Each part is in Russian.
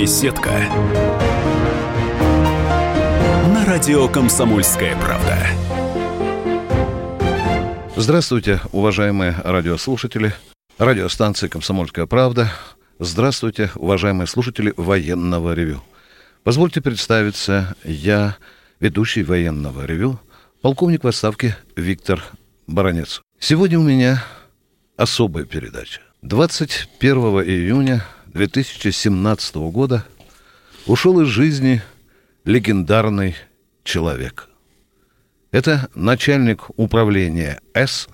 Беседка. На радио «Комсомольская правда». Здравствуйте, уважаемые радиослушатели. Радиостанции «Комсомольская правда». Здравствуйте, уважаемые слушатели военного ревю. Позвольте представиться, я ведущий военного ревю, полковник в отставке Виктор Баранец. Сегодня у меня особая передача. 21 июня 2017 года ушел из жизни легендарный человек. Это начальник управления С,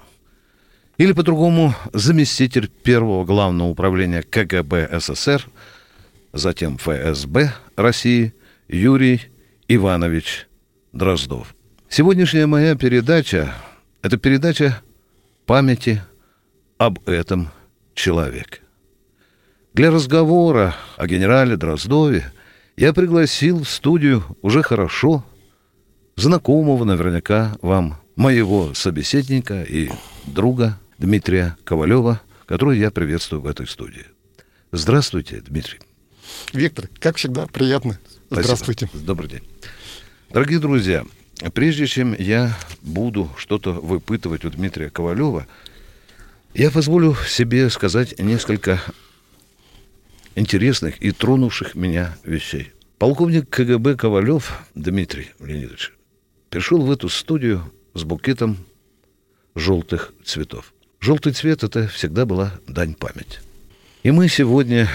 или по-другому заместитель первого главного управления КГБ СССР, затем ФСБ России Юрий Иванович Дроздов. Сегодняшняя моя передача – это передача памяти об этом человеке. Для разговора о генерале Дроздове я пригласил в студию уже хорошо знакомого наверняка вам моего собеседника и друга Дмитрия Ковалева, которого я приветствую в этой студии. Здравствуйте, Дмитрий. Виктор, как всегда, приятно. Спасибо. Здравствуйте. Добрый день. Дорогие друзья, прежде чем я буду что-то выпытывать у Дмитрия Ковалева, я позволю себе сказать несколько интересных и тронувших меня вещей. Полковник КГБ Ковалев Дмитрий Леонидович пришел в эту студию с букетом желтых цветов. Желтый цвет – это всегда была дань памяти. И мы сегодня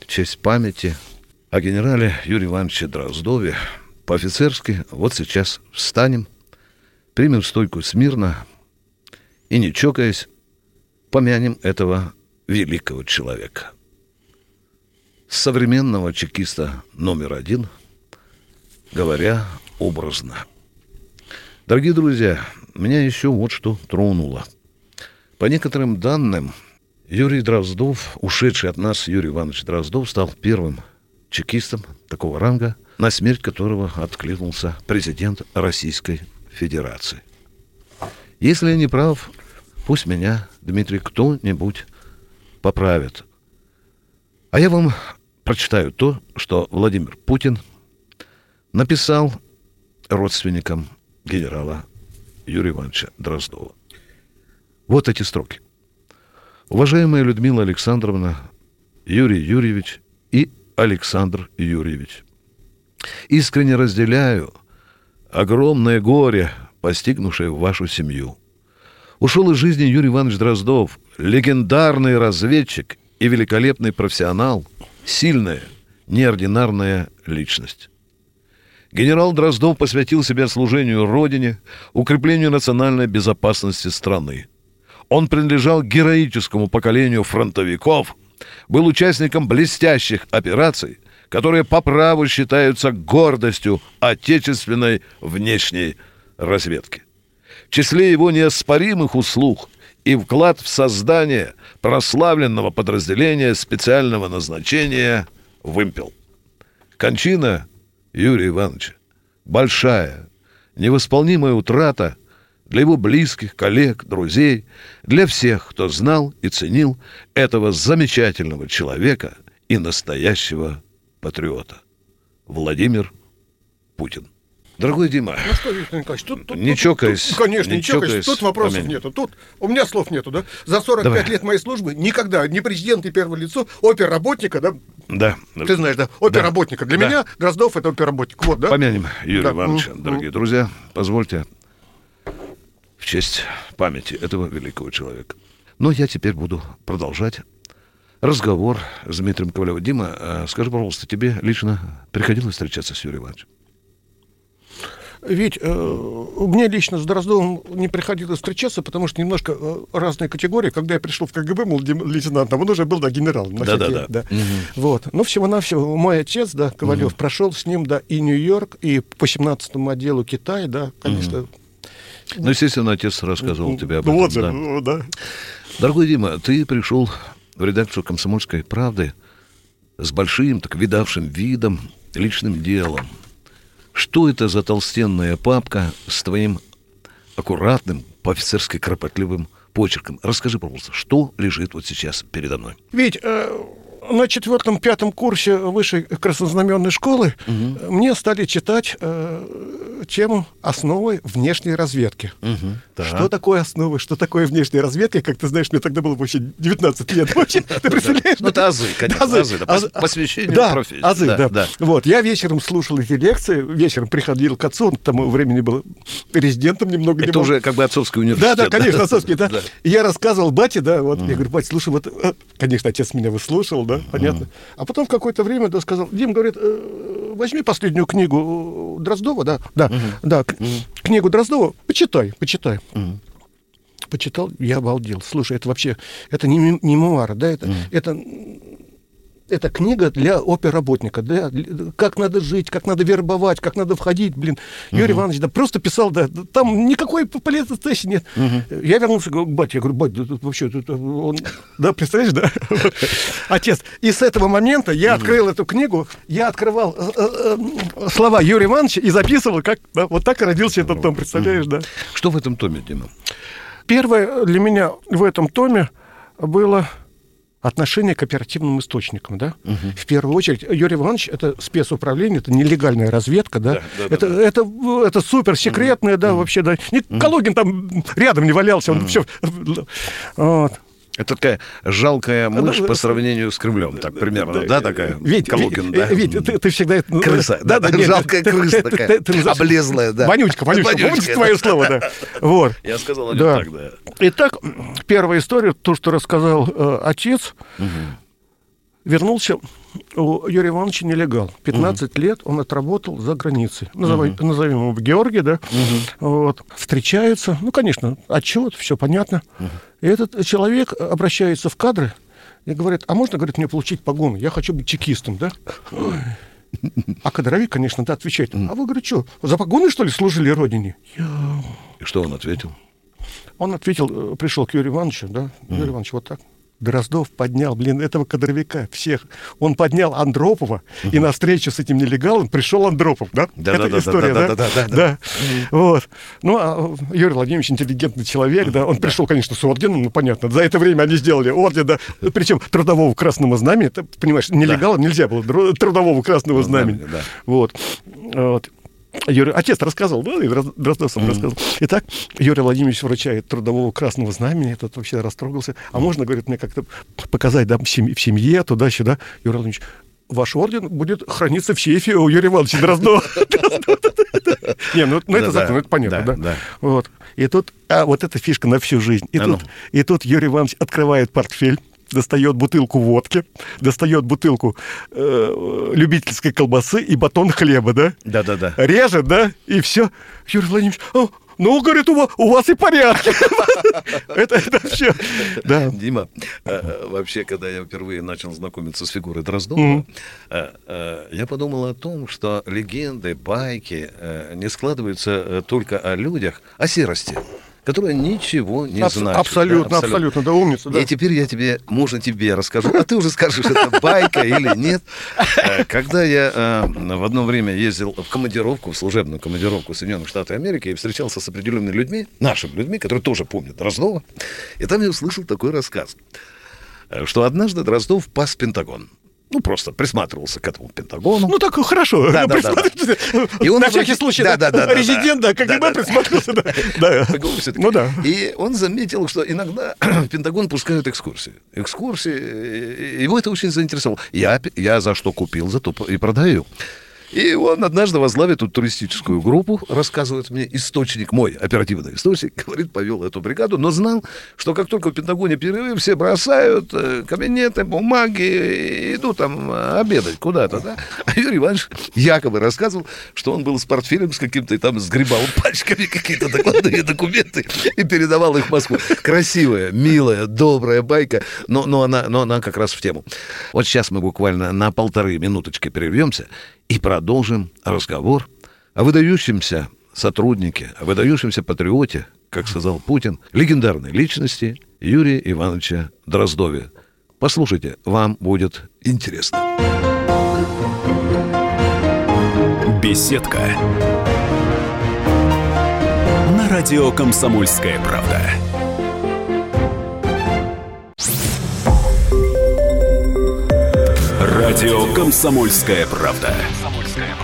в честь памяти о генерале Юрии Ивановиче Дроздове по-офицерски вот сейчас встанем, примем стойку смирно и, не чокаясь, помянем этого великого человека – современного чекиста номер один, говоря образно. Дорогие друзья, меня еще вот что тронуло. По некоторым данным, Юрий Дроздов, ушедший от нас Юрий Иванович Дроздов, стал первым чекистом такого ранга, на смерть которого откликнулся президент Российской Федерации. Если я не прав, пусть меня, Дмитрий, кто-нибудь поправит. А я вам прочитаю то, что Владимир Путин написал родственникам генерала Юрия Ивановича Дроздова. Вот эти строки. Уважаемая Людмила Александровна, Юрий Юрьевич и Александр Юрьевич, искренне разделяю огромное горе, постигнувшее вашу семью. Ушел из жизни Юрий Иванович Дроздов, легендарный разведчик и великолепный профессионал – сильная, неординарная личность. Генерал Дроздов посвятил себя служению Родине, укреплению национальной безопасности страны. Он принадлежал героическому поколению фронтовиков, был участником блестящих операций, которые по праву считаются гордостью отечественной внешней разведки. В числе его неоспоримых услуг и вклад в создание прославленного подразделения специального назначения «Вымпел». Кончина Юрия Ивановича большая, невосполнимая утрата для его близких, коллег, друзей, для всех, кто знал и ценил этого замечательного человека и настоящего патриота. Владимир Путин. Дорогой Дима. Ну что, Николаевич, тут... тут не тут, чокаясь. Тут, конечно, не, не чокаясь. чокаясь, Тут вопросов помянем. нету. Тут у меня слов нету, да? За 45 Давай. лет моей службы никогда ни президент, ни первое лицо оперработника, да? Да. Ты знаешь, да? Оперработника. Для Да. меня Дроздов это оперработник. Вот, да? Помянем Юрия Да. Ивановича, Мгм. дорогие друзья. Позвольте в честь памяти этого великого человека. Но я теперь буду продолжать разговор с Дмитрием Ковалевым. Дима, а скажи, пожалуйста, тебе лично приходилось встречаться с Юрием Ивановичем? Ведь э, мне лично с Дроздовым не приходилось встречаться, потому что немножко э, разные категории. Когда я пришел в КГБ, мол, лейтенантом, он уже был, да, генералом. на Да-да-да. всякий, да. Вот. Ну, всего-навсего, мой отец, да, Ковалев, прошел с ним, да, и Нью-Йорк, и по 17-му отделу Китай, да, конечно. Ну, естественно, отец рассказывал тебе об Ну, этом. вот да. ну, да. Дорогой Дима, ты пришел в редакцию «Комсомольской правды» с большим, так видавшим видом, личным делом. Что это за толстенная папка с твоим аккуратным, по-офицерски кропотливым почерком? Расскажи, пожалуйста, что лежит вот сейчас передо мной? Ведь э, на четвертом-пятом курсе высшей краснознаменной школы угу. мне стали читать э, тему основы внешней разведки. Угу. Да. Что такое основы, что такое внешняя разведка? Как ты знаешь, мне тогда было вообще 19 лет. Вообще, ты представляешь? Ну, это азы, конечно, азы. Посвящение профессии. азы, да. Вот, я вечером слушал эти лекции, вечером приходил к отцу, он к тому времени был резидентом немного. Это уже как бы отцовский университет. Да, да, конечно, отцовский, да. Я рассказывал бате, да, вот, я говорю, бать, слушай, вот, э, конечно, отец меня выслушал, да, понятно. А потом в какое-то время, да, сказал, Дим, говорит, «Э, возьми последнюю книгу Дроздова, да, да, да, книгу Дроздова, почитай, почитай почитал, я обалдел. Слушай, это вообще, это не, не мемуары, да, это, mm. это это книга для оперработника, да, как надо жить, как надо вербовать, как надо входить, блин. Угу. Юрий Иванович, да, просто писал, да, там никакой полезности нет. Угу. Я вернулся, говорю, батя, я говорю, батя, тут вообще, тут он, да, представляешь, да, отец. И с этого момента я открыл эту книгу, я открывал э, э, э, слова Юрия Ивановича и записывал, как, да, вот так и родился этот том, представляешь, да. Что в этом томе, Дима? Первое для меня в этом томе было отношение к оперативным источникам, да? Угу. В первую очередь, Юрий Иванович, это спецуправление, это нелегальная разведка, да? да, да это, да, это, это, это супер секретное, угу. да, вообще, да. Угу. Калугин там рядом не валялся, он угу. все... Вот. Это такая жалкая мышь по сравнению с Кремлем, так примерно, да, такая? Ведь, Калугин, да. Ведь ты, ты всегда... Крыса, да, да, нет, жалкая ты, крыса ты, такая, ты, ты, облезлая, да. Вонючка, вонючка, вонючка твое слово, да. Вот. Я сказал да. так, да. Итак, первая история, то, что рассказал э, отец, угу. Вернулся у Юрия Ивановича нелегал. 15 угу. лет он отработал за границей. Назовем, угу. назовем его Георгий, да. Угу. Вот. Встречаются. Ну, конечно, отчет, все понятно. Угу. И этот человек обращается в кадры и говорит, а можно, говорит, мне получить погоны? Я хочу быть чекистом, да? А кадровик, конечно, да, отвечает. А вы, говорит, что, за погоны, что ли, служили родине? И что он ответил? Он ответил, э, пришел к Юрию Ивановичу, да, Юрий Иванович, вот так. Дроздов поднял, блин, этого кадровика, всех. Он поднял Андропова, угу. и на встречу с этим нелегалом пришел Андропов, да? Да, Это да, история, да? Да, да, да. да, да. Вот. Ну, а Юрий Владимирович интеллигентный человек, да, он да. пришел, конечно, с орденом, ну, понятно. За это время они сделали орден, да, причем трудового красного знамени, ты понимаешь, нелегалам да. нельзя было трудового красного знамени. Да. Вот. вот. Юрий, отец рассказывал, да, и Дроздов сам mm-hmm. рассказывал. Итак, Юрий Владимирович вручает трудового красного знамени, тот вообще растрогался. А mm-hmm. можно, говорит, мне как-то показать, да, в семье, туда-сюда. Юрий Владимирович, ваш орден будет храниться в сейфе у Юрия Ивановича Дроздова. Не, ну, ну это закон, это понятно, да? Вот. И тут, а вот эта фишка на всю жизнь. И тут, и тут Юрий Иванович открывает портфель, достает бутылку водки, достает бутылку э, любительской колбасы и батон хлеба, да? Да-да-да. Режет, да? И все. Юрий Владимирович, ну, говорит, у вас, у вас и порядки. это, это все. Да. Дима, э, вообще, когда я впервые начал знакомиться с фигурой Дроздова, э, э, я подумал о том, что легенды, байки не складываются только о людях, о серости которая ничего не Аб- знает. Абсолютно, да, абсолютно, абсолютно, да, умница. Да. И теперь я тебе, можно тебе расскажу, а ты уже скажешь, это байка или нет. Э, когда я э, в одно время ездил в командировку, в служебную командировку в Соединенных Штатах Америки и встречался с определенными людьми, нашими людьми, которые тоже помнят Дроздова, и там я услышал такой рассказ, э, что однажды Дроздов пас Пентагон ну, просто присматривался к этому Пентагону. Ну, так хорошо. Да, да, да, И он На всякий случай, да, да, да, резидент, да, КГБ да, присматривался. Да, да. Ну, да. И он заметил, что иногда в Пентагон пускают экскурсии. Экскурсии, его это очень заинтересовало. Я, я за что купил, зато и продаю. И он однажды возглавит эту туристическую группу, рассказывает мне источник мой, оперативный источник, говорит, повел эту бригаду, но знал, что как только в Пентагоне перерыв, все бросают э, кабинеты, бумаги, идут там обедать куда-то, да? А Юрий Иванович якобы рассказывал, что он был с портфелем с каким-то, там сгребал пачками какие-то докладные документы и передавал их в Москву. Красивая, милая, добрая байка, но, но, она, но она как раз в тему. Вот сейчас мы буквально на полторы минуточки прервемся, и продолжим разговор о выдающемся сотруднике, о выдающемся патриоте, как сказал Путин, легендарной личности Юрия Ивановича Дроздове. Послушайте, вам будет интересно. Беседка. На радио «Комсомольская правда». Радио «Комсомольская правда».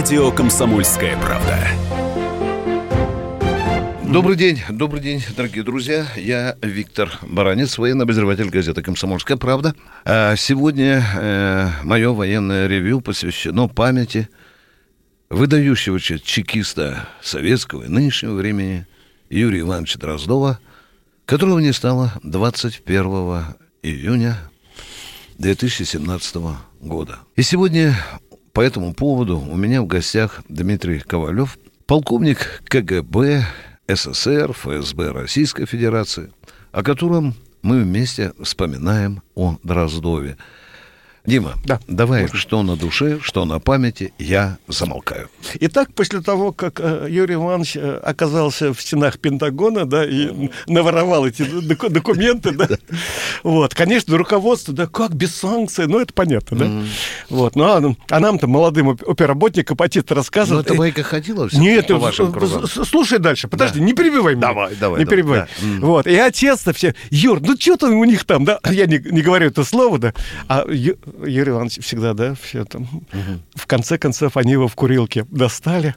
Радио «Комсомольская правда». Добрый день, добрый день, дорогие друзья. Я Виктор Баранец, военный обозреватель газеты «Комсомольская правда». А сегодня э, мое военное ревью посвящено памяти выдающегося чекиста советского и нынешнего времени Юрия Ивановича Дроздова, которого не стало 21 июня 2017 года. И сегодня по этому поводу у меня в гостях Дмитрий Ковалев, полковник КГБ СССР, ФСБ Российской Федерации, о котором мы вместе вспоминаем о Дроздове. Дима, да. давай, Можно. что на душе, что на памяти, я замолкаю. Итак, после того, как э, Юрий Иванович э, оказался в стенах Пентагона, да, и наворовал эти документы, да, вот, конечно, руководство, да, как без санкций, ну, это понятно, да, вот, ну, а, а нам-то, молодым оперработникам, апатит рассказывает. Ну, это байка ходила Нет, кругам. слушай дальше, подожди, не перебивай меня. Давай, давай. Не перебивай. Вот, и отец-то все, Юр, ну, что там у них там, да, я не, не говорю это слово, да, а Юрий Иванович всегда, да, все там. Угу. В конце концов, они его в курилке достали.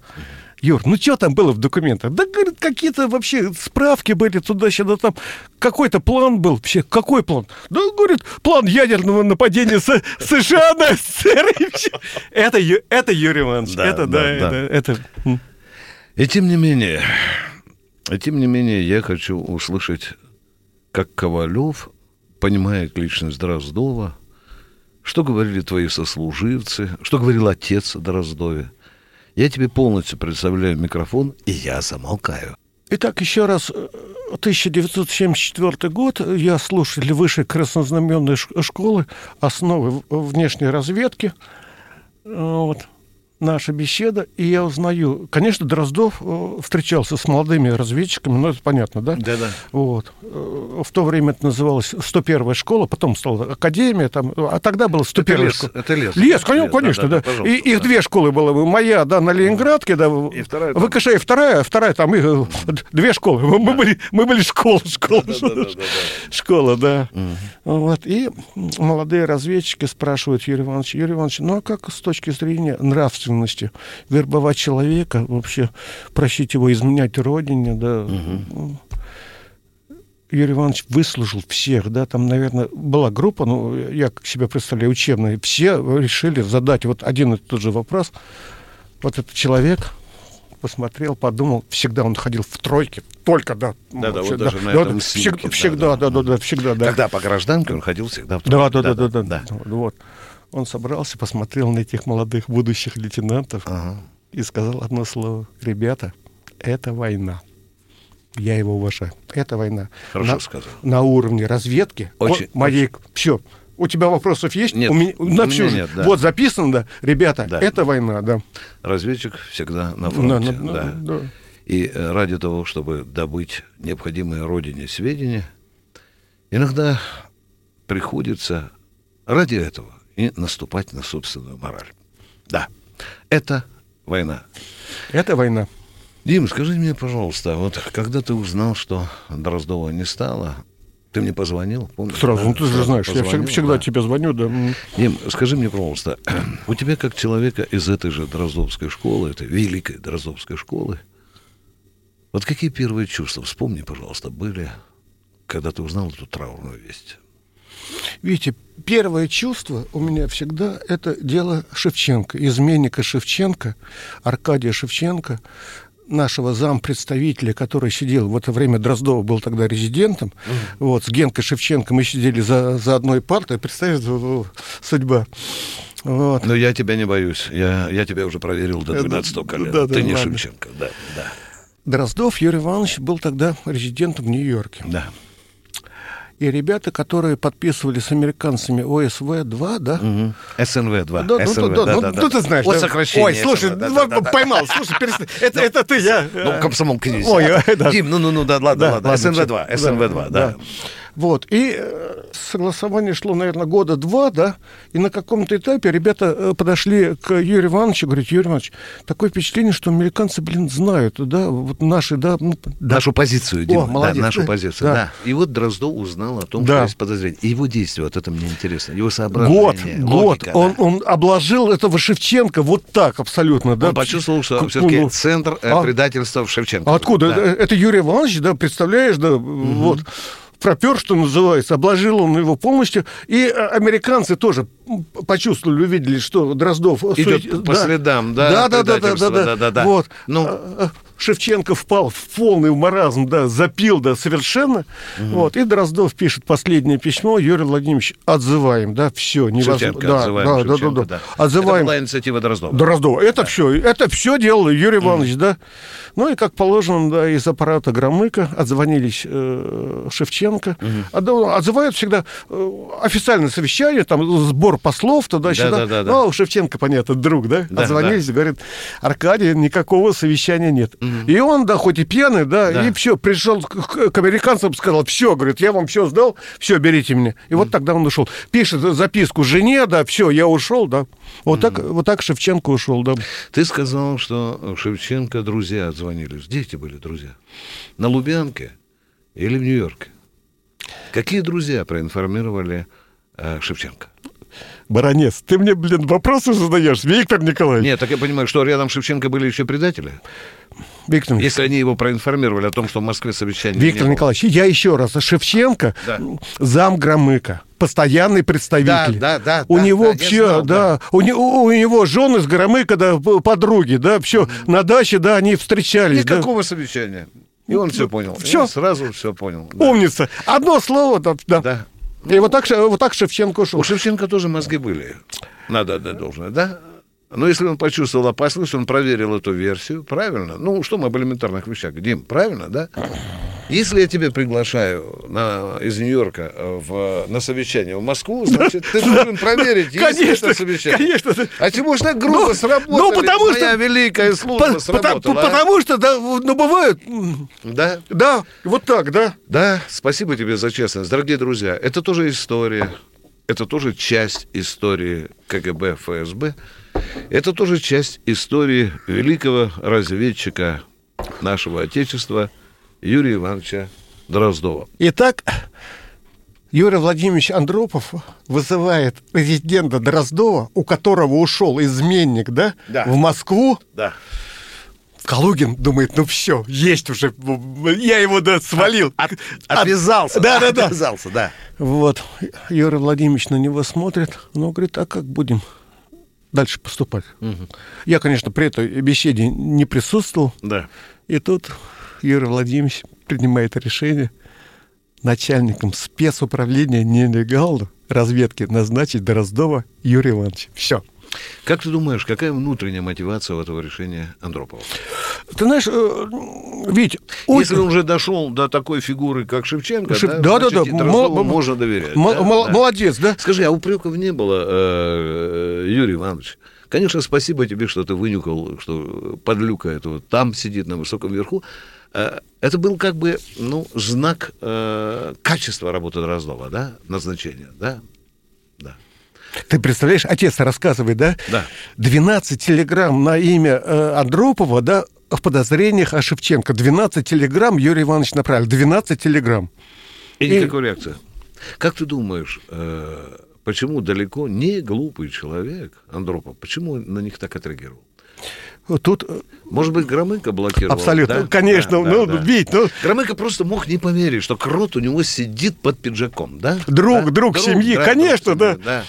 Юр, ну что там было в документах? Да, говорит, какие-то вообще справки были туда-сюда, там какой-то план был. Вообще, какой план? Да, говорит, план ядерного нападения с, США на СССР. Это, это Юрий Иванович, да, это, да, да, это, это... И тем не менее, и тем не менее, я хочу услышать, как Ковалев понимает личность Дроздова, что говорили твои сослуживцы? Что говорил отец о Дроздове? Я тебе полностью представляю микрофон, и я замолкаю. Итак, еще раз, 1974 год, я слушатель высшей краснознаменной школы, основы внешней разведки. Вот наша беседа, и я узнаю, конечно, Дроздов э, встречался с молодыми разведчиками, ну, это понятно, да? Да, да. Вот. Э, в то время это называлось 101-я школа, потом стала академия, там, а тогда было 101-я школа. Это лес. Лес, конечно, конечно, да. да, да. да и их две школы было. Моя, да, на Ленинградке, да. И вторая. Там... ВКШ, и вторая, вторая там, их, э, две школы. Мы, мы, были, мы были школа, школа. Да, да, да, да, да. Школа, да. Угу. Вот. И молодые разведчики спрашивают Юрия Ивановича, Юрий Иванович, ну а как с точки зрения нравственности ответственности вербовать человека, вообще просить его изменять родине, да. Угу. Юрий Иванович выслужил всех, да, там, наверное, была группа, ну, я как себя представляю, учебная, все решили задать вот один и тот же вопрос. Вот этот человек посмотрел, подумал, всегда он ходил в тройке, только, да. Да, да, вот даже на этом всегда, да, да, да, всегда, да. Когда по гражданке он ходил всегда в тройке. Да, да, да, да, да. Вот. Он собрался, посмотрел на этих молодых будущих лейтенантов ага. и сказал одно слово. Ребята, это война. Я его уважаю. Это война. Хорошо на, сказал. На уровне разведки. Очень, моей... Очень. Все. У тебя вопросов есть? Нет, у меня, на всю нет, да. Вот записано, да. Ребята, да. это война, да. Разведчик всегда на фронте, на, на, да. да. И э, ради того, чтобы добыть необходимые родине сведения, иногда приходится ради этого и наступать на собственную мораль. Да, это война. Это война. Дим, скажи мне, пожалуйста, вот когда ты узнал, что Дроздова не стало, ты мне позвонил, помнишь? Сразу, да? ну ты же знаешь, позвонил, я всегда да. тебе звоню, да. Дим, скажи мне, пожалуйста, у тебя как человека из этой же Дроздовской школы, этой великой Дроздовской школы, вот какие первые чувства, вспомни, пожалуйста, были, когда ты узнал эту траурную весть? Видите, первое чувство у меня всегда это дело Шевченко, изменника Шевченко, Аркадия Шевченко, нашего зампредставителя, который сидел в это время, Дроздова был тогда резидентом, mm. вот, с Генкой Шевченко мы сидели за, за одной партой, представь, судьба. Вот. Но я тебя не боюсь, я, я тебя уже проверил до 12 э, колена, да, да, ты не ладно. Шевченко, да, да. Дроздов Юрий Иванович был тогда резидентом в Нью-Йорке. Да. И ребята, которые подписывали с американцами ОСВ-2, да? Мгм. СНВ-2. Да, ну, СНВ, да, да, ну, да, да. ну, ты знаешь. Вот да. сокращение Ой, слушай, СНВ, да, ну, да, да, да. поймал. Слушай, перестань. Это, это ты, я. Ну, комсомол князь. Ой, да. Дим, ну, ну, ну, да, ладно, ладно. СНВ-2, всё. СНВ-2, да. Вот, и э, согласование шло, наверное, года два, да, и на каком-то этапе ребята э, подошли к Юрию Ивановичу, говорят, Юрий Иванович, такое впечатление, что американцы, блин, знают, да, вот наши, да, ну, да, Нашу позицию, Дима, да, молодец, нашу да, позицию, да. да. И вот Дроздов узнал о том, Да. что есть подозрение. И его действия, вот это мне интересно, его Год, соображение, год. логика, Он, да. он обложил этого Шевченко вот так абсолютно. да. Он почувствовал, что все-таки ну, центр э, а- предательства в Шевченко. Откуда? Да. Это Юрий Иванович, да, представляешь, да, вот пропер, что называется, обложил он его полностью, и э, американцы тоже почувствовали, увидели, что Дроздов Идет сует- по да. следам, да, да, да, да, да, предательства, да, да-да-да. Вот. Ну. Шевченко впал в полный маразм, да, запил, да, совершенно. Вот. И Дроздов пишет последнее письмо, Юрий Владимирович, отзываем, да, все, невозможно. Шевченко, да, отзываем да, да, да, Шевченко, да. да. Отзываем. Это была инициатива Дроздова. Дроздова. Это все, это все делал Юрий Иванович, да. Ну и как положено, да, из аппарата Громыка отзвонились э, Шевченко. Отда- Отзывают всегда э, официальное совещание, там сбор послов туда-сюда. Да-да-да-да. Ну, а у Шевченко, понятно, друг, да? Да, Отзвонились, говорит, Аркадий, никакого совещания нет. И он, да, хоть и пьяный, да, Да. и все, пришел к, к- американцам, сказал, все, говорит, я вам все сдал, все, берите меня. И вот тогда он ушел. Пишет записку жене, да, все, я ушел, да. Вот так, вот так Шевченко ушел, да. Ты сказал, что Шевченко друзья отзвонились. Где эти были друзья? На Лубянке или в Нью-Йорке? Какие друзья проинформировали э, Шевченко? Баронец, ты мне, блин, вопросы задаешь, Виктор Николаевич. Нет, так я понимаю, что рядом Шевченко были еще предатели? Виктор, Николаевич, Если они его проинформировали о том, что в Москве совещание Виктор. Николаевич, я еще раз, Шевченко, Да. зам Громыка, постоянный представитель. Да, да, да, У да, него да, все, знал, да, У, не- у- у него жены с Громыка, да, подруги, да, все, на даче, да, они встречались. да. Никакого совещания. И он все понял. И всё. он сразу все понял. Да. Умница. Одно слово, да. да. Да. И вот так, вот так Шевченко ушел. У Шевченко тоже мозги были. Надо отдать должное, да? Но если он почувствовал опасность, он проверил эту версию, правильно? Ну, что мы об элементарных вещах? Дим, правильно, да? Если я тебя приглашаю на, из Нью-Йорка э, в, на совещание в Москву, значит, ты должен проверить, есть Конечно, это совещание. конечно. А чего ж так грубо Ну, сработали? ну, потому Моя что- великая служба По- сработала. потому, а? потому что, да, ну, бывает, Да? да, вот так, да. Да, спасибо тебе за честность. Дорогие друзья, это тоже история, это тоже часть истории КГБ, ФСБ. Это тоже часть истории великого разведчика нашего Отечества Юрия Ивановича Дроздова. Итак, Юрий Владимирович Андропов вызывает президента Дроздова, у которого ушел изменник, да, Да. в Москву. Да. Калугин думает, ну все, есть уже, я его, да, свалил. От- отвязался. Да, да, да. Отвязался, да. Вот, Юрий Владимирович на него смотрит, ну, говорит, а как будем дальше поступать? Я, конечно, при этой беседе не присутствовал, Да. и тут Юрий Владимирович принимает решение начальником спецуправления нелегал разведки назначить Дроздова Юрия Ивановича. Все. Как ты думаешь, какая внутренняя мотивация у этого решения Андропова? Ты знаешь, э, ой, Если он уже дошел до такой фигуры, как Шевченко, Шев- да, да, да, значит, да, Дроздову мол- можно доверять. м- да? мол- Да. молодец, да? Скажи, а упреков не было, э, Юрий Иванович? Конечно, спасибо тебе, что ты вынюхал, что подлюка этого там сидит на высоком верху. Э, Это был как бы, ну, знак э, качества работы Дроздова, да, назначения, да? Да. Ты представляешь, отец рассказывает, да? Да. 12 телеграмм на имя э, Андропова, да, в подозрениях о Шевченко. 12 телеграмм Юрий Иванович направил. 12 телеграмм. И И- никакой реакции. Как ты думаешь, э, почему далеко не глупый человек, Андропов, почему на них так отреагировал? Тут э, Может быть, Громыко блокировал? абсолютно, да? конечно, Да, ну, да, да. Вить, ну, Громыко просто мог не поверить, что крот у него сидит под пиджаком, да? Друг, Да? друг семьи, конечно, друг семьи, да.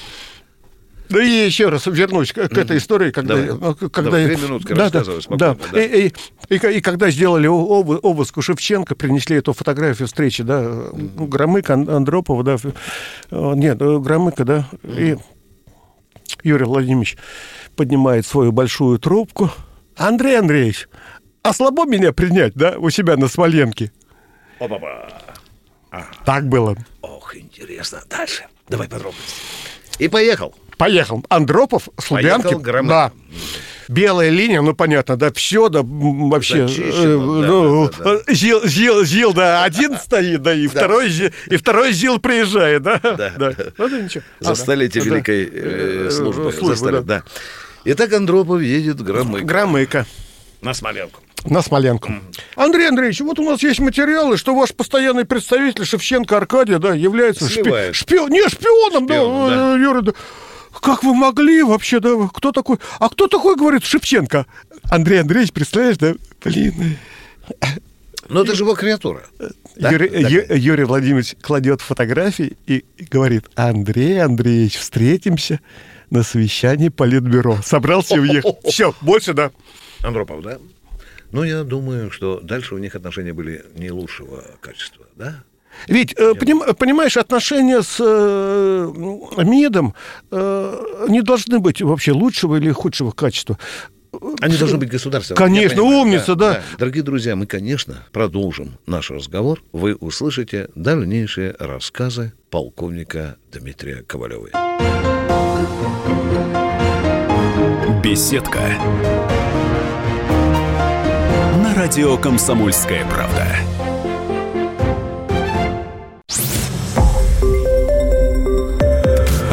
Ну и еще раз вернусь к, к этой истории, когда, Давай. ну, когда Давай, две минутки да, рассказывай да, спокойно, да. да. И, и- и и когда сделали обы- обыск у Шевченко, принесли эту фотографию встречи, да, ну, Громыка, Ан- Андропова, да, э, нет, э, Громыка, да, и Юрий Владимирович поднимает свою большую трубку. Андрей Андреевич, а слабо меня принять, да, у себя на Смоленке? Так было. Ох, интересно. Дальше. Давай подробности. И поехал. Поехал. Андропов с Лубянки. Да. Белая линия, ну понятно, да, все, да, вообще, Зачищено, э, да, ну, да, э, один стоит, да, и второй, и второй Жил приезжает, да, Да. Ну, да, ничего. За столетие да. великой э, Э, службы. службы, За столетие, да. Итак, Андропов едет Громыко. Громыко. На Смоленку. На Смоленку. Андрей Андреевич, вот у нас есть материалы, что ваш постоянный представитель Шевченко Аркадий, да, является шпи- шпион, не шпионом, да, Шпионом, да. э, да. Как вы могли вообще, да, кто такой? А кто такой, говорит, Шевченко? Андрей Андреевич, представляешь, да? Блин. Ну, это же его креатура. Да? Юрий, Так. Ю- Юрий Владимирович кладет фотографии и, и говорит, Андрей Андреевич, встретимся на совещании Политбюро. Собрался и уехал. Все, больше, да. Андропов, да? Ну, я думаю, что дальше у них отношения были не лучшего качества, да? Ведь, э, поним- понимаешь, отношения с э, МИДом э, не должны быть вообще лучшего или худшего качества. Они должны быть государственными. Конечно, Я понимаю, умница, да. Дорогие друзья, мы, конечно, продолжим наш разговор. Вы услышите дальнейшие рассказы полковника Дмитрия Ковалева. Беседка. На радио Комсомольская правда.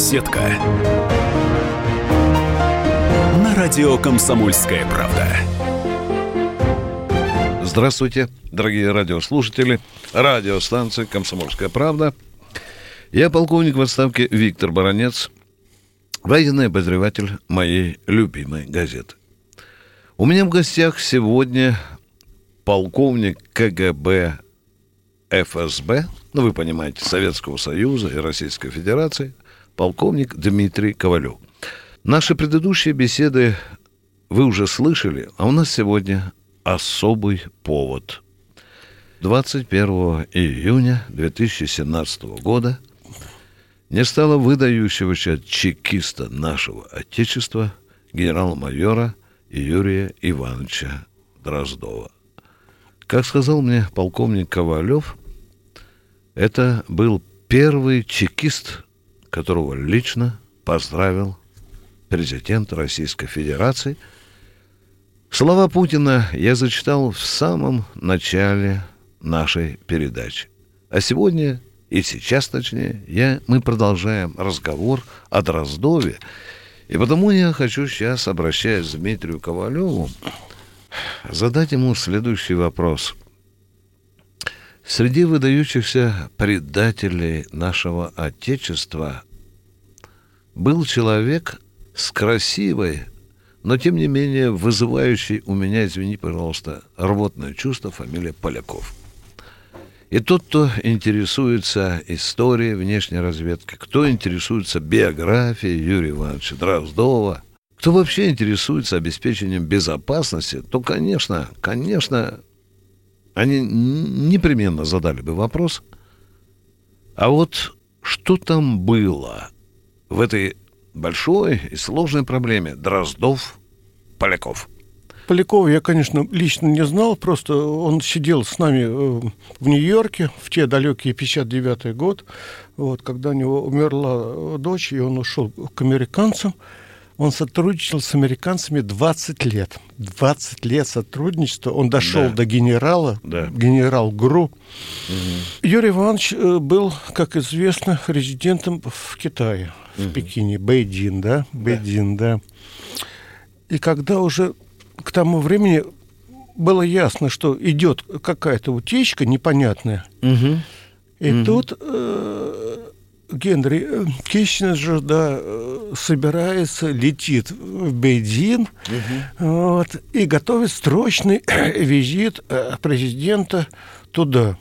Беседка. На радио Комсомольская правда. Здравствуйте, дорогие радиослушатели. Радиостанция «Комсомольская правда». Я полковник в отставке Виктор Баранец, военный обозреватель моей любимой газеты. У меня в гостях сегодня полковник КГБ ФСБ, ну, вы понимаете, Советского Союза и Российской Федерации, полковник Дмитрий Ковалев. Наши предыдущие беседы вы уже слышали, а у нас сегодня особый повод. 21 июня 2017 года не стало выдающегося чекиста нашего Отечества генерал-майора Юрия Ивановича Дроздова. Как сказал мне полковник Ковалев, это был первый чекист, которого лично поздравил президент Российской Федерации. Слова Путина я зачитал в самом начале нашей передачи. А сегодня, и сейчас точнее, я, мы продолжаем разговор о Дроздове. И потому я хочу сейчас, обращаясь к Дмитрию Ковалеву, задать ему следующий вопрос. Среди выдающихся предателей нашего Отечества был человек с красивой, но тем не менее вызывающей у меня, извини, пожалуйста, рвотное чувство, фамилия Поляков. И тот, кто интересуется историей внешней разведки, кто интересуется биографией Юрия Ивановича Дроздова, кто вообще интересуется обеспечением безопасности, то, конечно, конечно, они непременно задали бы вопрос, а вот что там было в этой большой и сложной проблеме Дроздов-Поляков? Полякова я, конечно, лично не знал, просто он сидел с нами э, в Нью-Йорке в те далекие 59-й год, вот, когда у него умерла э, дочь, и он ушел к американцам. Он сотрудничал с американцами 20 лет. 20 лет сотрудничества. Он дошел Да. до генерала, Да. генерал ГРУ. Юрий Иванович э, был, как известно, резидентом в Китае, в Пекине, Бэйдин, да, Бэйдин, да. И когда уже к тому времени было ясно, что идет какая-то утечка непонятная, и тут э, Генри э, Киссинджер, да, э, собирается, летит в Бейдин, вот, и готовит срочный визит э, президента туда.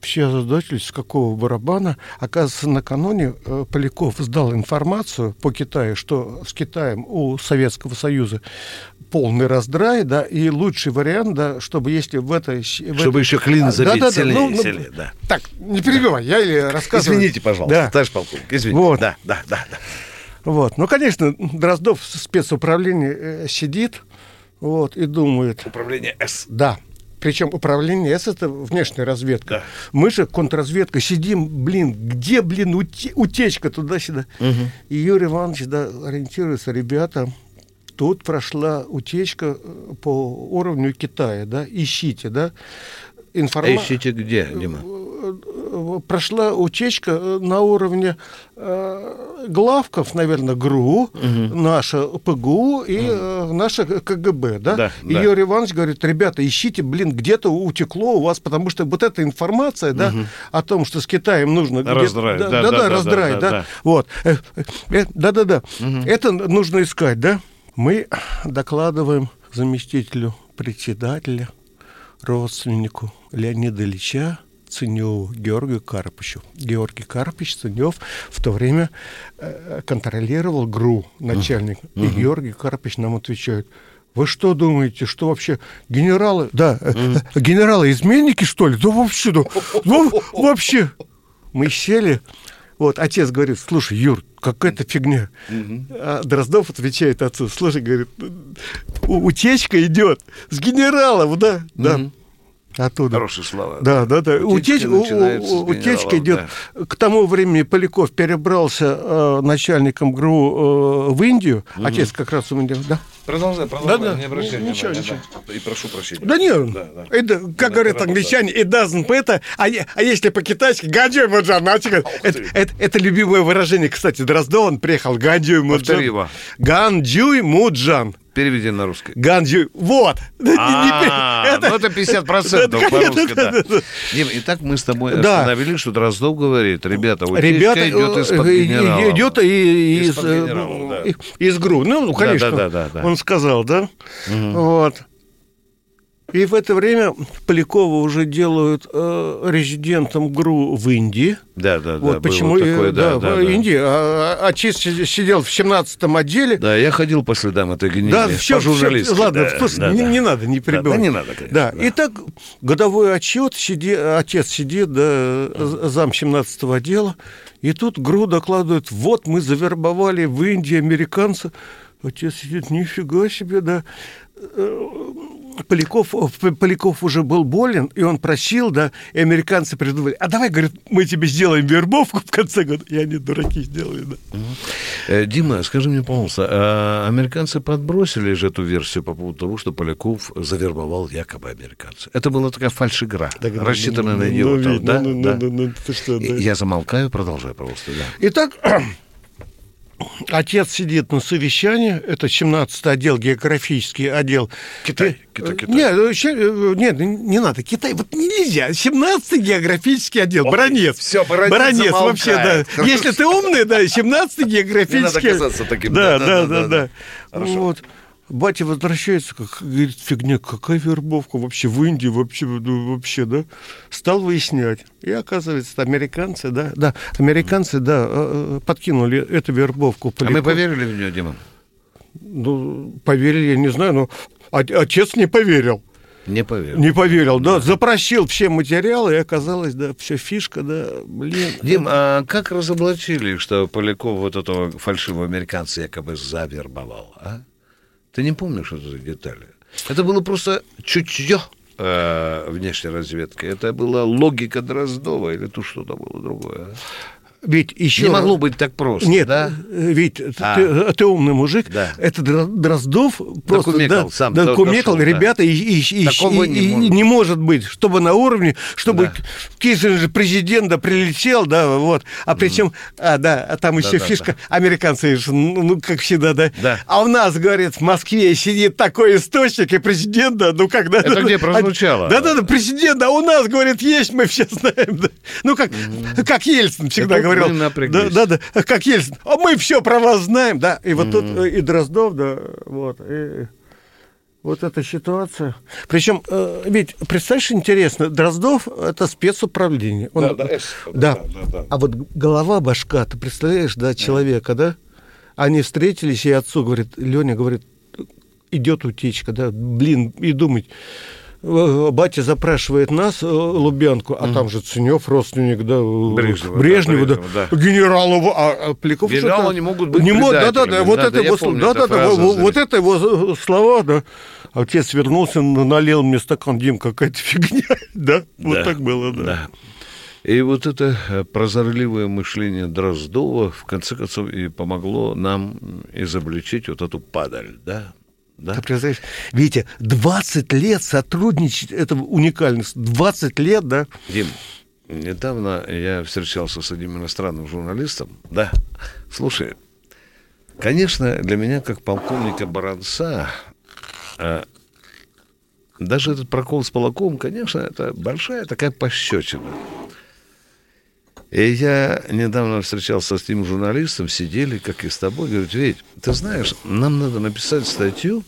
все озадачились, с какого барабана. Оказывается, накануне Поляков сдал информацию по Китаю, что с Китаем у Советского Союза полный раздрай, да, и лучший вариант, да, чтобы если в этой... в Чтобы этой- еще клин забить да-да-да, сильнее, ну, ну, сильнее, да. Так, не перебивай, я или рассказываю. Извините, пожалуйста, Да. товарищ полковник, извините. Вот. Да, да, да, да. Вот. Ну, конечно, Дроздов в спецуправлении э, сидит вот, и думает, Управление С. да. Причем управление С это внешняя разведка. Да. Мы же контрразведка сидим, блин, где, блин, уте- утечка туда-сюда. И Юрий Иванович да, ориентируется, ребята, тут прошла утечка э, по уровню Китая, да, ищите, да. А Информа- ищите где, Дима? э, прошла утечка э, на уровне э, главков, наверное, ГРУ, наша ПГУ и э, наша КГБ, да? Да, и да. Юрий Иванович говорит, ребята, ищите, блин, где-то утекло у вас, потому что вот эта информация, да, о том, что с Китаем нужно... Раздрай, да, да, да, да, да, раздрай, да, да, да. Вот. Э, э, Да-да-да. Это нужно искать, да? Мы докладываем заместителю председателя, родственнику Леонида Ильича Ценеву Георгию Карпычу. Георгий Карпыч Ценев в то время э, контролировал ГРУ, начальник. И Георгий Карпыч нам отвечает, вы что думаете, что вообще генералы, да, э, э, генералы изменники, что ли? Да вообще, да, ну, вообще. Мы сели, вот, отец говорит, слушай, Юр, какая-то фигня. А Дроздов отвечает отцу, слушай, говорит, «у- утечка идет с генералов, да, да. Оттуда. Хорошие слова. Да, да, да. Утечка Утеч- утечка идет. К тому времени Поляков перебрался э, начальником ГРУ э, в Индию. Отец как раз у меня, да? Продолжай, продолжай, Да-да. не обращай Ну, ничего, внимания, ничего. да. И прошу прощения. Да нет, Да, да. это, как Да, говорят это англичане, it doesn't matter, а, а если по-китайски, гаджой муджан, а чё, это, это, это любимое выражение, кстати, Дроздов, он приехал, гаджой муджан. Повтори его. Ганджуй муджан. Переведи на русский. Ганджуй, вот. Да А, пе- ну это 50% Да, по-русски, да. да, да. Дим, итак, мы с тобой Да. остановили, что Дроздов говорит, ребята, утечка Ребята, идет э, из-под генерала. Идет и из, э, генералов, да. и- из ГРУ. Ну, ну, конечно, да, да, да. он сказал, да? Вот. И в это время Полякова уже делают э, резидентом ГРУ в Индии. Да, да, да. вот почему, такое, да, да, да, в да. Индии. А, а отец си- сидел в 17-м отделе. Да, я ходил по следам этой гнили. Да, все, по-журналистски, ладно, да, слушай, да, не, да. не надо, не перебивай. Да, не надо, конечно, Да. да. Итак, годовой отчет, сиди, отец сидит, да, зам 17-го отдела, и тут ГРУ докладывает, вот мы завербовали в Индии американца. Отец сидит, нифига себе, да. Э, Поляков, Поляков уже был болен, и он просил, да, и американцы придумали, а давай, говорит, мы тебе сделаем вербовку в конце года. И они, дураки, сделали, да. Э, Дима, скажи мне, пожалуйста, а американцы подбросили же эту версию по поводу того, что Поляков завербовал якобы американца? Это была такая фальшигра, рассчитанная на идиотов, да? ну, Да. ну, ну, ты что, да. Я замолкаю, продолжай, пожалуйста, да. Итак, отец сидит на совещании, это 17-й отдел, географический отдел. Китай, Китай, Китай. Нет, э, э, нет, не надо, Китай, вот нельзя. 17-й географический отдел, Ох, Баронец. всё, Баронец замолкает. вообще, да. Хорошо. Если ты умный, да, 17-й географический... Не надо казаться таким, Да, да, да, да, да, да, да. Вот. Батя возвращается, как говорит, фигня, какая вербовка вообще в Индии, вообще, ну, вообще, да. Стал выяснять. И оказывается, американцы, да, да, американцы, да, э, э, подкинули эту вербовку. А мы поверили в нее, Дима? Ну, поверили, я не знаю, но от- отец не поверил. Не поверил. Не поверил, да, запросил все материалы, и оказалось, да, все фишка, да, блин. Дим, а как разоблачили, что Поляков вот этого фальшивого американца якобы завербовал, а? Ты не помнишь эту детали? Это было просто чутье э, внешней разведки. Это была логика Дроздова или тут что-то было другое. Ведь еще... Не могло быть так просто, Нет, да? э, ведь А. ты, ты умный мужик. Да. Это Дро- Дроздов просто Докумекал да, сам, да, до- кумекал, дошел, да. ребята, и, и- и- Такого и- не и может не может быть, чтобы на уровне, чтобы Да. Киссинджер президент да, прилетел, да, вот, а причем, а, да, а там еще да, фишка, американцы, же, ну, ну, как всегда, да. Да. А у нас, говорит, в Москве сидит такой источник, и президент, да, ну, когда... Это где прозвучало? Да, да, да, президент, а у нас, говорит, есть, мы все знаем, да. Ну, как, как Ельцин всегда тут говорил. Да, да, да, как Ельцин. А мы все про вас знаем, да. И вот тут э, и Дроздов, да, вот. И, Вот эта ситуация. Причем, э, ведь, представляешь, интересно, Дроздов – это спецуправление. Он, Да, да, да. Да, да, да. А вот голова, башка, ты представляешь, да, человека, да? Они встретились, и отцу говорит, Леня говорит, идет утечка, да, блин, и думать, батя запрашивает нас, э, Лубянку, а там же Ценев, родственник, да, э, Брежнева, да, Брежнева, да, Брежнева, да. генералу, а, а Поляков Генералы не могут быть не мо- да, да, да, вот да, это да, его, помню, да, да, да, вот, вот это его э, слова, да. Отец вернулся, налил мне стакан, Дим, какая-то фигня, да, вот Да, так было, да. Да. И вот это э, прозорливое мышление Дроздова, в конце концов, и помогло нам изобличить вот эту падаль, да? Да? Ты представляешь, Витя, 20 лет сотрудничать, это уникальность, 20 лет, да? Дим, недавно я встречался с одним иностранным журналистом. Да, слушай, конечно, для меня, как полковника Баранца, э, даже этот прокол с полаком, конечно, это большая такая пощечина. И я недавно встречался с этим журналистом, сидели, как и с тобой, говорит, Ведь, ты знаешь, нам надо написать статью,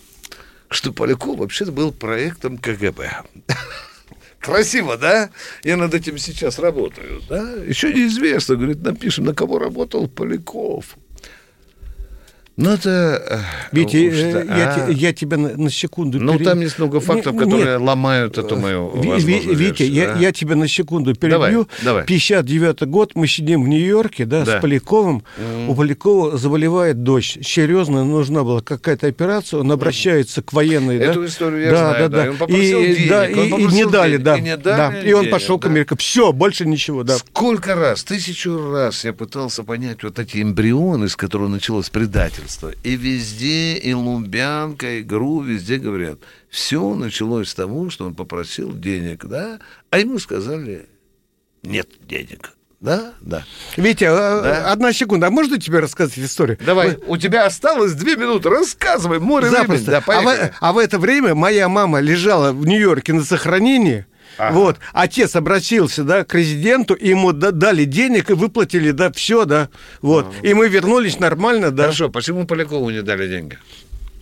что Поляков вообще-то был проектом КГБ. Красиво, да? Я над этим сейчас работаю, да? Еще неизвестно, говорит, напишем, на кого работал Поляков. Ну, это... э, Витя, уж э, да, я, а. те- я тебя на, на секунду... Ну, пере- там есть много фактов, Не- которые нет. ломают эту мою возможную Витя, версию, я, да. я тебя на секунду Давай, перебью. давай. 59 год, мы сидим в Нью-Йорке, да, Да. с Поляковым. У Полякова заболевает дочь. Серьезно, нужна была какая-то операция. Он обращается к военной, да. Эту историю я да, знаю, да, да. да. И он попросил и, денег, да, он и- и, попросил не дали, денег, да. и не да. дали И он денег, пошел к да. Америке. Все, больше ничего, да. Сколько раз, тысячу раз я пытался понять вот эти эмбрионы, с которого началось предательство. И везде, и Лубянка, и ГРУ, везде говорят, все началось с того, что он попросил денег, да, а ему сказали, нет денег. Да, да. Витя, а, Да. одна секунда, а можно тебе рассказать историю? Давай, у тебя осталось две минуты, рассказывай, море времени. Запросто. Да, а, в, а в это время моя мама лежала в Нью-Йорке на сохранении. Ага. Вот, отец обратился, да, к резиденту, ему да- дали денег и выплатили, да, все, да, вот. И мы вернулись нормально, да. Хорошо, почему Полякову не дали деньги?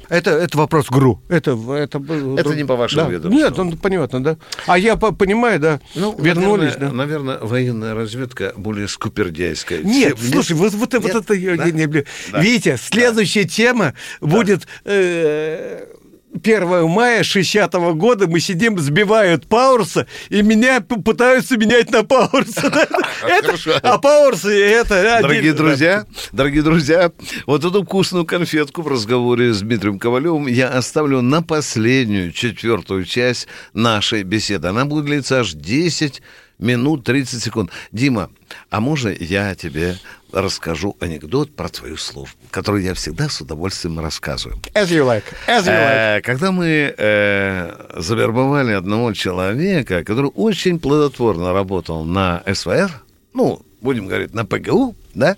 Это, это вопрос ГРУ. Это, это, Это не по вашему да. ведомству. Нет, ну, понятно, да. А я по- понимаю, да, вернулись, Ну, наверное, да. Наверное, военная разведка более скупердяйская. Нет, чем- слушай, вот, вот, вот Нет? это я Да? не, люблю. Да. Витя, следующая тема будет э, 1 мая 60 года. Мы сидим, сбивают Пауэрса, и меня пытаются менять на Пауэрса. А Пауэрсы это... Дорогие друзья, дорогие друзья, вот эту вкусную конфетку в разговоре с Дмитрием Ковалевым я оставлю на последнюю, четвертую часть нашей беседы. Она будет длиться аж 10 минут 30 секунд. Дима, а можно я тебе расскажу анекдот про твою службу, который я всегда с удовольствием рассказываю. As you like, as you like. Э, Когда мы э, завербовали одного человека, который очень плодотворно работал на СВР, ну, будем говорить, на ПГУ, да,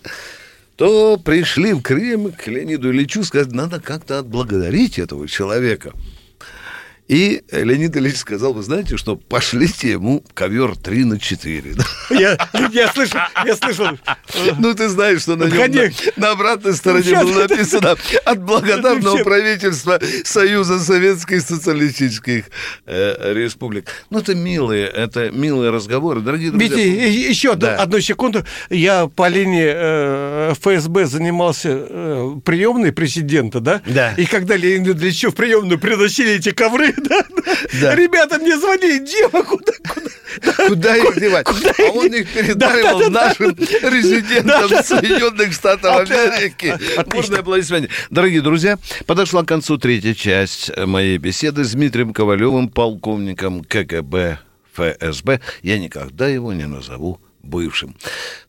то пришли в Кремль к Леониду Ильичу сказать, надо как-то отблагодарить этого человека. И Леонид Ильич сказал, вы знаете, что пошлите ему ковер 3 на 4. Я, я слышал, я слышал. Ну, ты знаешь, что на нем на, на обратной стороне Сейчас. было написано от благодарного правительства Союза Советских Социалистических э, Республик. Ну, это милые, это милые разговоры, дорогие друзья. Витя, еще одну, Да. одну секунду. Я по линии э, ФСБ занимался э, приемной президента, да? Да. И когда Леонид Ильичу в приемную приносили эти ковры, да? Да. Ребята мне звонили, Дима, куда, куда? Куда их девать? куда А их он их передаривал Да, да, да, нашим резидентам Соединенных Штатов Америки. Бурные аплодисменты. Дорогие друзья, подошла к концу третья часть моей беседы с Дмитрием Ковалевым, полковником КГБ ФСБ. Я никогда его не назову бывшим.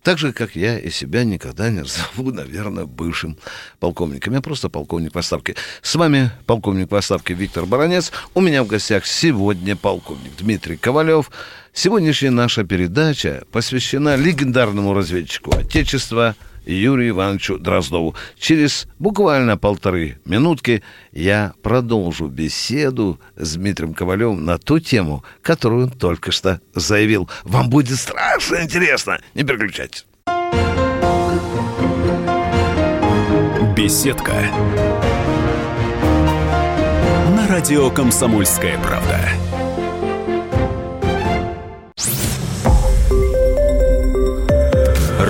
Так же, как я и себя никогда не назову, наверное, бывшим полковником. Я просто полковник в отставке. С вами полковник в отставке Виктор Баранец. У меня в гостях сегодня полковник Дмитрий Ковалев. Сегодняшняя наша передача посвящена легендарному разведчику Отечества Юрию Ивановичу Дроздову. Через буквально полторы минутки я продолжу беседу с Дмитрием Ковалевым на ту тему, которую он только что заявил. Вам будет страшно интересно. Не переключайтесь. Беседка. На радио «Комсомольская правда».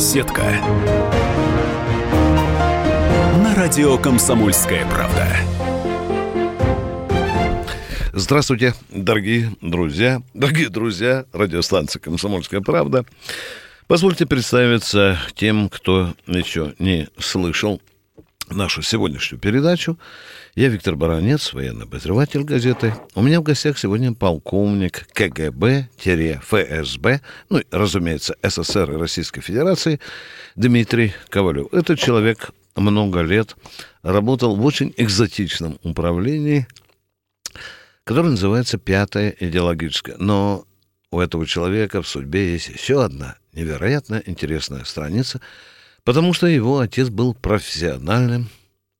Беседка. На радио «Комсомольская правда». Здравствуйте, дорогие друзья, дорогие друзья радиостанции «Комсомольская правда». Позвольте представиться тем, кто еще не слышал нашу сегодняшнюю передачу. Я Виктор Баранец, военный обозреватель газеты. У меня в гостях сегодня полковник КГБ-ФСБ, ну, разумеется, СССР и Российской Федерации Дмитрий Ковалев. Этот человек много лет работал в очень экзотичном управлении, которое называется «Пятая идеологическая». Но у этого человека в судьбе есть еще одна невероятно интересная страница, потому что его отец был профессиональным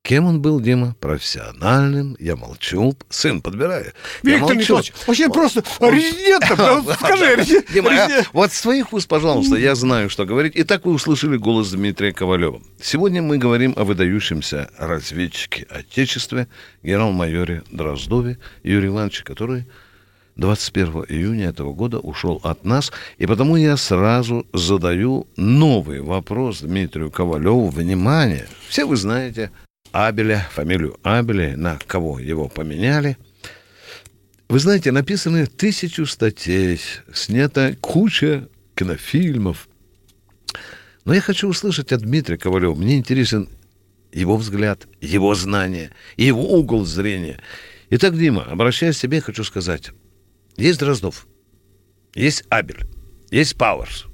Кем он был, Дима? Профессиональным. Я молчу. Сын, подбираю. Виктор. Николаевич, вообще просто резидентом, да, скажи. Дима, а вот с твоих уст, пожалуйста, я знаю, что говорить. Итак, вы услышали голос Дмитрия Ковалева. Сегодня мы говорим о выдающемся разведчике Отечестве, генерал-майоре Дроздове Юрии Ивановиче, который 21 июня этого года ушел от нас, и потому я сразу задаю новый вопрос Дмитрию Ковалеву. Внимание! Все вы знаете Абеля, фамилию Абеля, на кого его поменяли. Вы знаете, написаны тысячу статей, снята куча кинофильмов. Но я хочу услышать от Дмитрия Ковалева. Мне интересен его взгляд, его знания, его угол зрения. Итак, Дима, обращаясь к тебе, хочу сказать. Есть Дроздов, есть Абель, есть Пауэрс.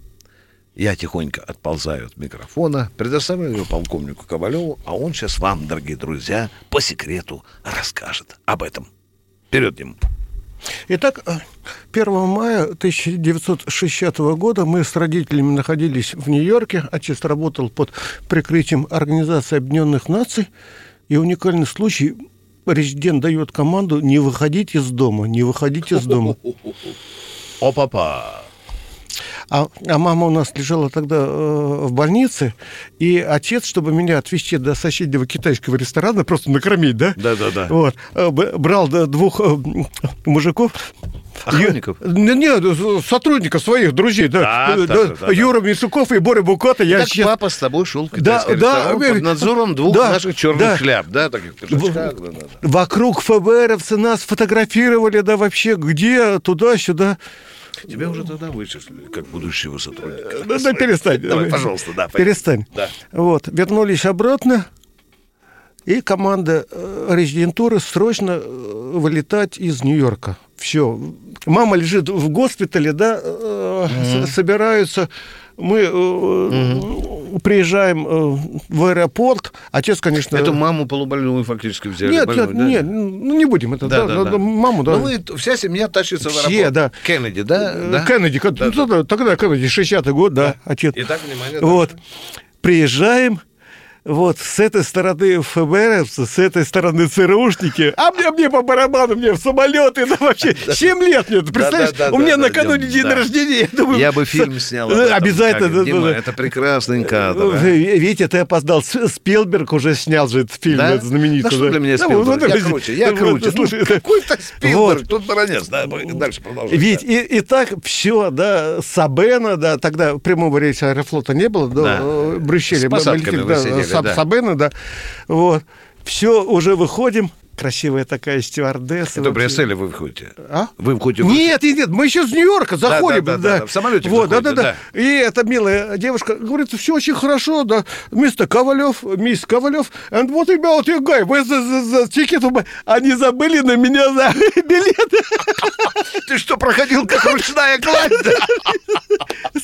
Я тихонько отползаю от микрофона, предоставляю его полковнику Ковалеву, а он сейчас вам, дорогие друзья, по секрету расскажет об этом. Вперед, Дима. Итак, 1 мая 1960 года мы с родителями находились в Нью-Йорке. Отец работал под прикрытием Организации Объединенных Наций. И уникальный случай, резидент дает команду не выходить из дома, не выходить из дома. О, папа! А, а мама у нас лежала тогда э, в больнице, и отец, чтобы меня отвезти до соседнего китайского ресторана, просто накормить, да? Да-да-да. Вот, э, брал да, двух э, мужиков. Охранников? Ю- Не, не, сотрудников своих, друзей, да. Да, Э, да, да, да, да, Юра Мисуков и Боря Букота. Я Так сейчас- папа с тобой шел к Да, да, э, под надзором двух да, наших черных да. шляп, да, таких пиджачках. Да, да, да. Вокруг ФБРовцы нас фотографировали, да, вообще, где, туда-сюда. Тебя уже тогда вычислили, как будущего сотрудника. Да, да, перестань. Давай, пожалуйста, да. Перестань. Да. Вот, вернулись обратно, и команда э, резидентуры срочно э, вылетать из Нью-Йорка. Все. Мама лежит в госпитале, да, с- собираются. Мы э, приезжаем в аэропорт. Отец, конечно... Эту маму полубольную фактически взяли. Нет, больную, нет, да? нет, ну не будем это, Да, да, да, да, да. маму, да. Ну, вы, вся семья тащится в Все, аэропорт. да. Кеннеди, да? Да? Кеннеди, Да, ну, тогда, тогда Кеннеди, 60-й год, да, отец. Итак, внимание. Вот. Приезжаем, вот, с этой стороны ФБРовцы, с этой стороны ЦРУшники, а мне, мне по барабану, мне в самолеты, да вообще, 7 лет мне, представляешь, да, у меня накануне день рождения, я думаю... Я бы фильм снял. этом. Обязательно, Как, Дима, это прекрасный кадр. а. Э, Витя, ты опоздал. Спилберг уже снял же этот фильм, этот знаменитый. Да что для меня Спилберг? Я круче, я круче. слушай, Ну, какой-то Спилберг, тут баронец. Да, дальше продолжай. Ведь и, так все, да, Сабена, да, тогда прямого рейса аэрофлота не было, да, Да. э, Брюсселе. С посадками вы сидели, Саб- да. Сабена, да, вот. Все, уже выходим. Красивая такая стюардесса. Это. Брюсселе вы входите? А? Вы входите в Нет, нет, нет, мы еще с Нью-Йорка заходим. да, да, да, в самолете Вот, да, да, да. И эта милая девушка говорит, все очень хорошо, да, мистер Ковалев, мисс Ковалев, and what about you guy? Вы за, за, за ticket of my-» Они забыли на меня за билеты. Ты что, проходил как ручная кладь? да?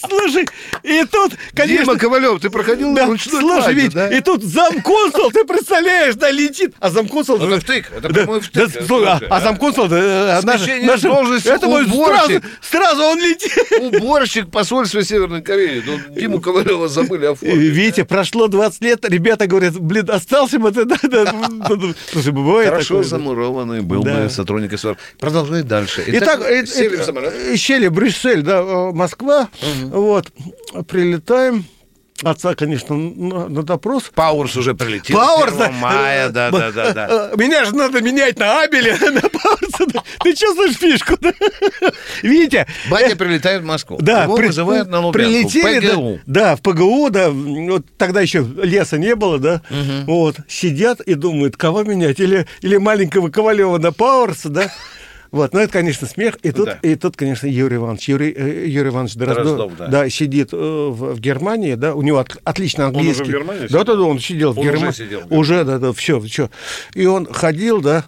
Слушай, и тут, конечно... Дима Ковалев, ты проходил Да, ручной слушай, кладью, ведь да? и тут замконсул, ты представляешь, да, летит. А замконсул... Это втык, это Да, прямой да, втык. слушай, а, а замконсул, да, наш, Смещение наш- должности это мой сразу, уборщик. сразу он летит. Уборщик посольства Северной Кореи. Ну, Диму Ковалева забыли оформить. Видите, прошло 20 лет, ребята говорят, блин, остался бы ты, да, да. Слушай, бывает Хорошо такое, да. замурованный был Да. бы сотрудник СВР. Продолжай дальше. Итак, э, сели э, в самолет. э, Брюссель, да, э, Москва, вот, прилетаем. Отца, конечно, на, на допрос. Пауэрс уже прилетел. Пауэрс, 1 мая, да, да, да, да. Э, Меня же надо менять на Абеле, на Пауэрса. Ты чувствуешь фишку? Видите? Батя прилетает в Москву. Да, Его при- вызывают на Лубянку. прилетели, в ПГУ. Да, да, в ПГУ, да, вот тогда еще леса не было, да, вот, сидят и думают, кого менять, или, или маленького Ковалева на Пауэрса, да, вот, ну это, конечно, смех. И тут, Да. и тут конечно, Юрий Иванович, Юрий, э, Юрий Иванович Дроздов, Дроздов, да. сидит э, в, в Германии, да, у него от- отлично уже в английский. Германии да, сидел? да, да, он сидел в Он уже Германии. сидел в Германии. Уже, да, да, все, все. И он ходил, да,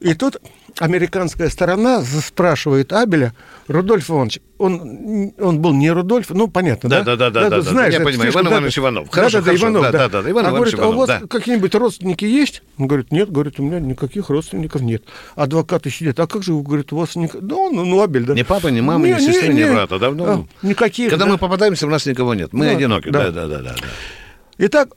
и тут американская сторона спрашивает Абеля, Рудольф Иванович, он, он был не Рудольф, ну, понятно, да? Да, да, да, да, да, знаешь, я понимаю, Иван да, Иванович да. Иванов. Да, Хорошо, да, да, хорошо, Иванов, да, да. да, да, Иван а Иванович говорит, а у Иванов, вас да. какие-нибудь родственники есть? Он говорит, нет, говорит, у меня никаких родственников нет. Адвокаты сидят, а как же, говорит, у вас... ник- Да он, ну, Абель, да. Ни папы, ни мамы, ни Не, сестры, ни не, брата. Давно. а, Никаких, Когда да. мы попадаемся, у нас никого нет. Мы Да, одиноки. да. Да, да, да, да. да. Итак,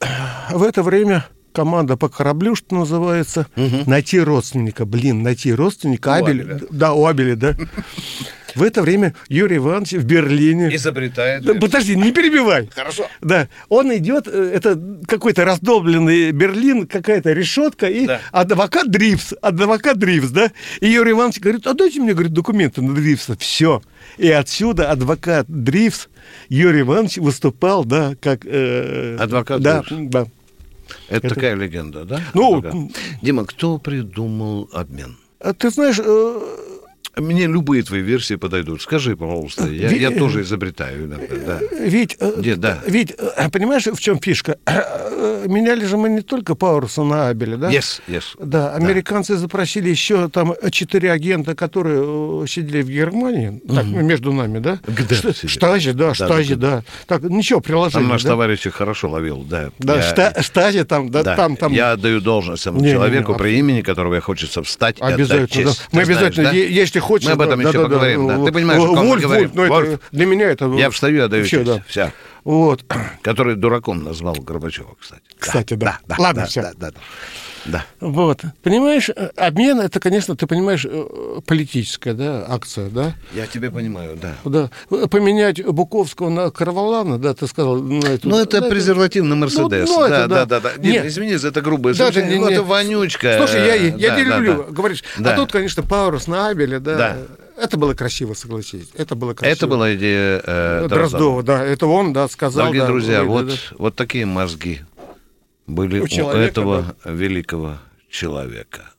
в это время команда по кораблю, что называется, найти родственника. Блин, найти родственника. У Абель, Абеля. Да, у Абеля, да. В это время Юрий Иванович в Берлине. Изобретает. Да, подожди, не перебивай. Хорошо. Да, он идет, э, это какой-то раздолбленный Берлин, какая-то решетка, и Да. адвокат Дрифс, адвокат Дрифс, да, и Юрий Иванович говорит, а дайте мне, говорит, документы на Дрифса, все. И отсюда адвокат Дрифс, Юрий Иванович выступал, да, как... э, Адвокат да, Дрифс. да. Это, такая легенда, да? Ну. Дима, кто придумал обмен? А Ты знаешь, э, Мне любые твои версии подойдут. Скажи, пожалуйста. Я, Ви- я тоже изобретаю иногда, да. ведь, э, Где, да. ведь, э, понимаешь, в чем фишка? Э, Меняли же мы не только Пауэрса на Абеля, да? Yes, yes. Да, американцы запросили еще там четыре агента, которые э, сидели в Германии, так, между нами, да? Где? Штази, да, Да, штази, да. Так, ничего, приложили. Там наш да? товарищ их хорошо ловил, да. Да, Я- шта- штази там, да, да, там, там. Я отдаю должность этому Не-не-не, человеку, аб- при имени которого хочется встать Обязательно, да. Мы знаешь, обязательно, да? если хочешь... Мы об этом да, еще да, поговорим, да. да. Ты понимаешь, о ком мы Вольф, говорим. Вольф, ну, это Вольф. для меня это... Я встаю отдаю вообще, честь. да. Вся. Вот. Который дураком назвал Горбачева, кстати. Кстати, да. Ладно, да, всё. Да, да, да. Да. Вот. Понимаешь, э, обмен, это, конечно, ты понимаешь, э, политическая, да, акция, да? Я тебя понимаю, да. Да. Поменять Буковского на Карвалана, да, ты сказал, на эту... Ну, это на эту- презерватив на Мерседес. ну, это да, да, да. да, да. Дим, Нет. извини за это грубое Да, да, не- не. это вонючка. Слушай, я, я Да, не да, люблю, да. говоришь. Да. А тут, конечно, Паурус на Абеле, да. Да. Это было красиво, согласитесь. Это было красиво. Это была идея э, Дроздова, Дроздова. да. Это он, да, сказал. Дорогие да, друзья, да, вот, да. вот такие мозги были У у, человека, этого великого человека.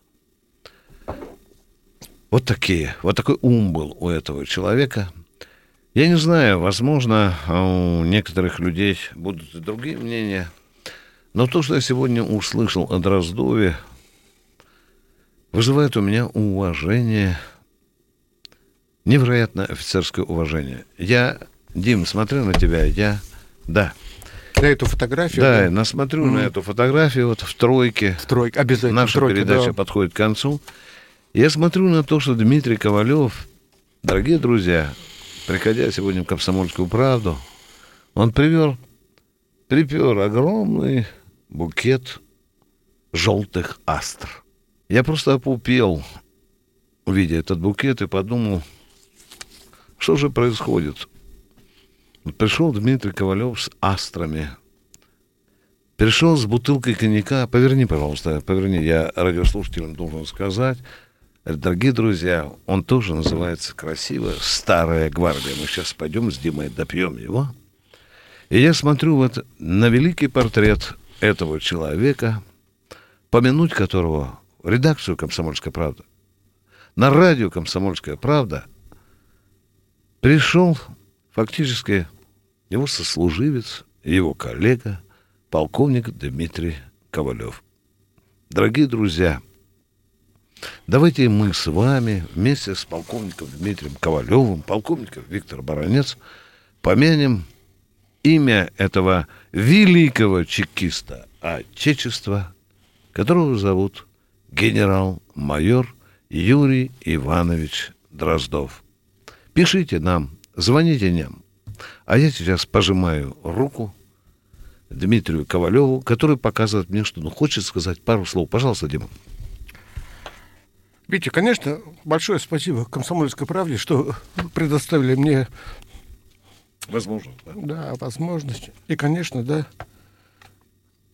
Вот такие, вот такой ум был у этого человека. Я не знаю, возможно, у некоторых людей будут и другие мнения, но то, что я сегодня услышал о Дроздове, вызывает у меня уважение, невероятное офицерское уважение. Я, Дим, смотрю на тебя, я, да, На эту фотографию. да, я насмотрю на эту фотографию вот в тройке. В тройке, обязательно. Наша тройке, передача да. подходит к концу. Я смотрю на то, что Дмитрий Ковалев, дорогие друзья, приходя сегодня в Комсомольскую правду, он привел, припер огромный букет желтых астр. Я просто опупел, увидя этот букет, и подумал, что же происходит. Пришел Дмитрий Ковалев с астрами, Пришел с бутылкой коньяка. Поверни, пожалуйста, поверни. Я радиослушателям должен сказать. Дорогие друзья, он тоже называется красиво «Старая гвардия». Мы сейчас пойдем с Димой допьем его. И я смотрю вот на великий портрет этого человека, помянуть которого редакцию «Комсомольская правда», на радио «Комсомольская правда» пришел фактически его сослуживец, его коллега, полковник Дмитрий Ковалев. Дорогие друзья, давайте мы с вами вместе с полковником Дмитрием Ковалевым, полковником Виктор Баранец, помянем имя этого великого чекиста Отечества, которого зовут генерал-майор Юрий Иванович Дроздов. Пишите нам, звоните нам. А я сейчас пожимаю руку Дмитрию Ковалеву, который показывает мне, что ну, хочет сказать пару слов. Пожалуйста, Дима. Витя, конечно, большое спасибо «Комсомольской правде», что предоставили мне Возможно. Да, да возможность. И, конечно, да,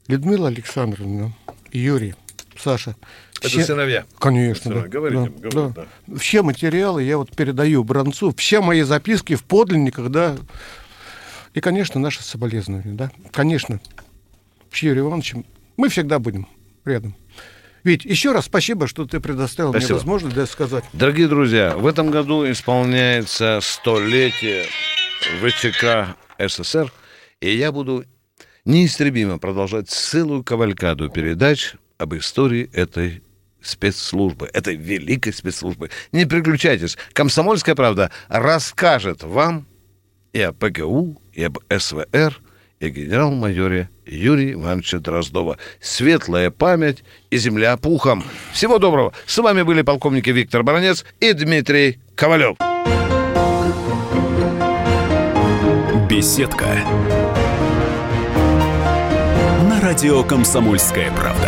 Людмила Александровна, Юрий, Саша. Это все, сыновья. Конечно, да. Говорите, да, говорите, да. да. Все материалы я вот передаю Бронцу, все мои записки в подлинниках, да. И, конечно, наши соболезнования, да. Конечно, с Юрием Ивановичем мы всегда будем рядом. Ведь еще раз спасибо, что ты предоставил спасибо. мне возможность да, сказать. Дорогие друзья, в этом году исполняется столетие ВЧК СССР, и я буду неистребимо продолжать целую кавалькаду передач об истории этой спецслужбы, этой великой спецслужбы. Не переключайтесь. Комсомольская правда расскажет вам и о ПГУ, и об СВР, и генерал-майоре Юрия Ивановича Дроздова. Светлая память и земля пухом. Всего доброго. С вами были полковники Виктор Баранец и Дмитрий Ковалев. Беседка. На радио «Комсомольская правда».